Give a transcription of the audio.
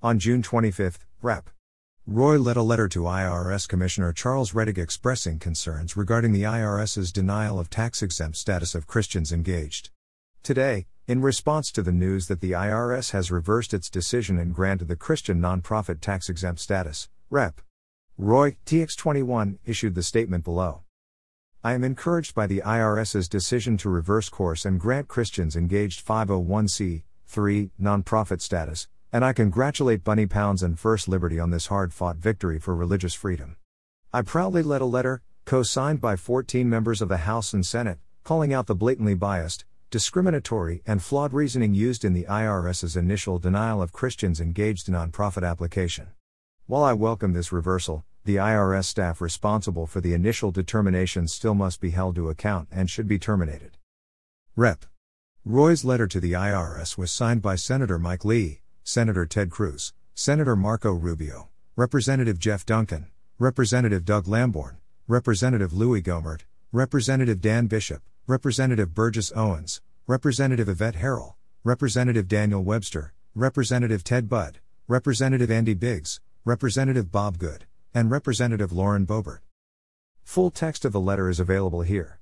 On June 25, Rep. Roy led a letter to IRS Commissioner Charles Rettig expressing concerns regarding the IRS's denial of tax exempt status of Christians engaged. Today, in response to the news that the IRS has reversed its decision and granted the Christian nonprofit tax exempt status, Rep. Roy, TX21, issued the statement below. I am encouraged by the IRS's decision to reverse course and grant Christians engaged 501c3 nonprofit status, and I congratulate Bunny Pounds and First Liberty on this hard fought victory for religious freedom. I proudly led a letter, co signed by 14 members of the House and Senate, calling out the blatantly biased, discriminatory, and flawed reasoning used in the IRS's initial denial of Christians engaged in nonprofit application. While I welcome this reversal, the IRS staff responsible for the initial determination still must be held to account and should be terminated. Rep. Roy's letter to the IRS was signed by Senator Mike Lee, Senator Ted Cruz, Senator Marco Rubio, Representative Jeff Duncan, Representative Doug Lamborn, Representative Louis Gohmert, Representative Dan Bishop, Representative Burgess Owens, Representative Yvette Herrell, Representative Daniel Webster, Representative Ted Budd, Representative Andy Biggs, Representative Bob Good, and Representative Lauren Boebert. Full text of the letter is available here.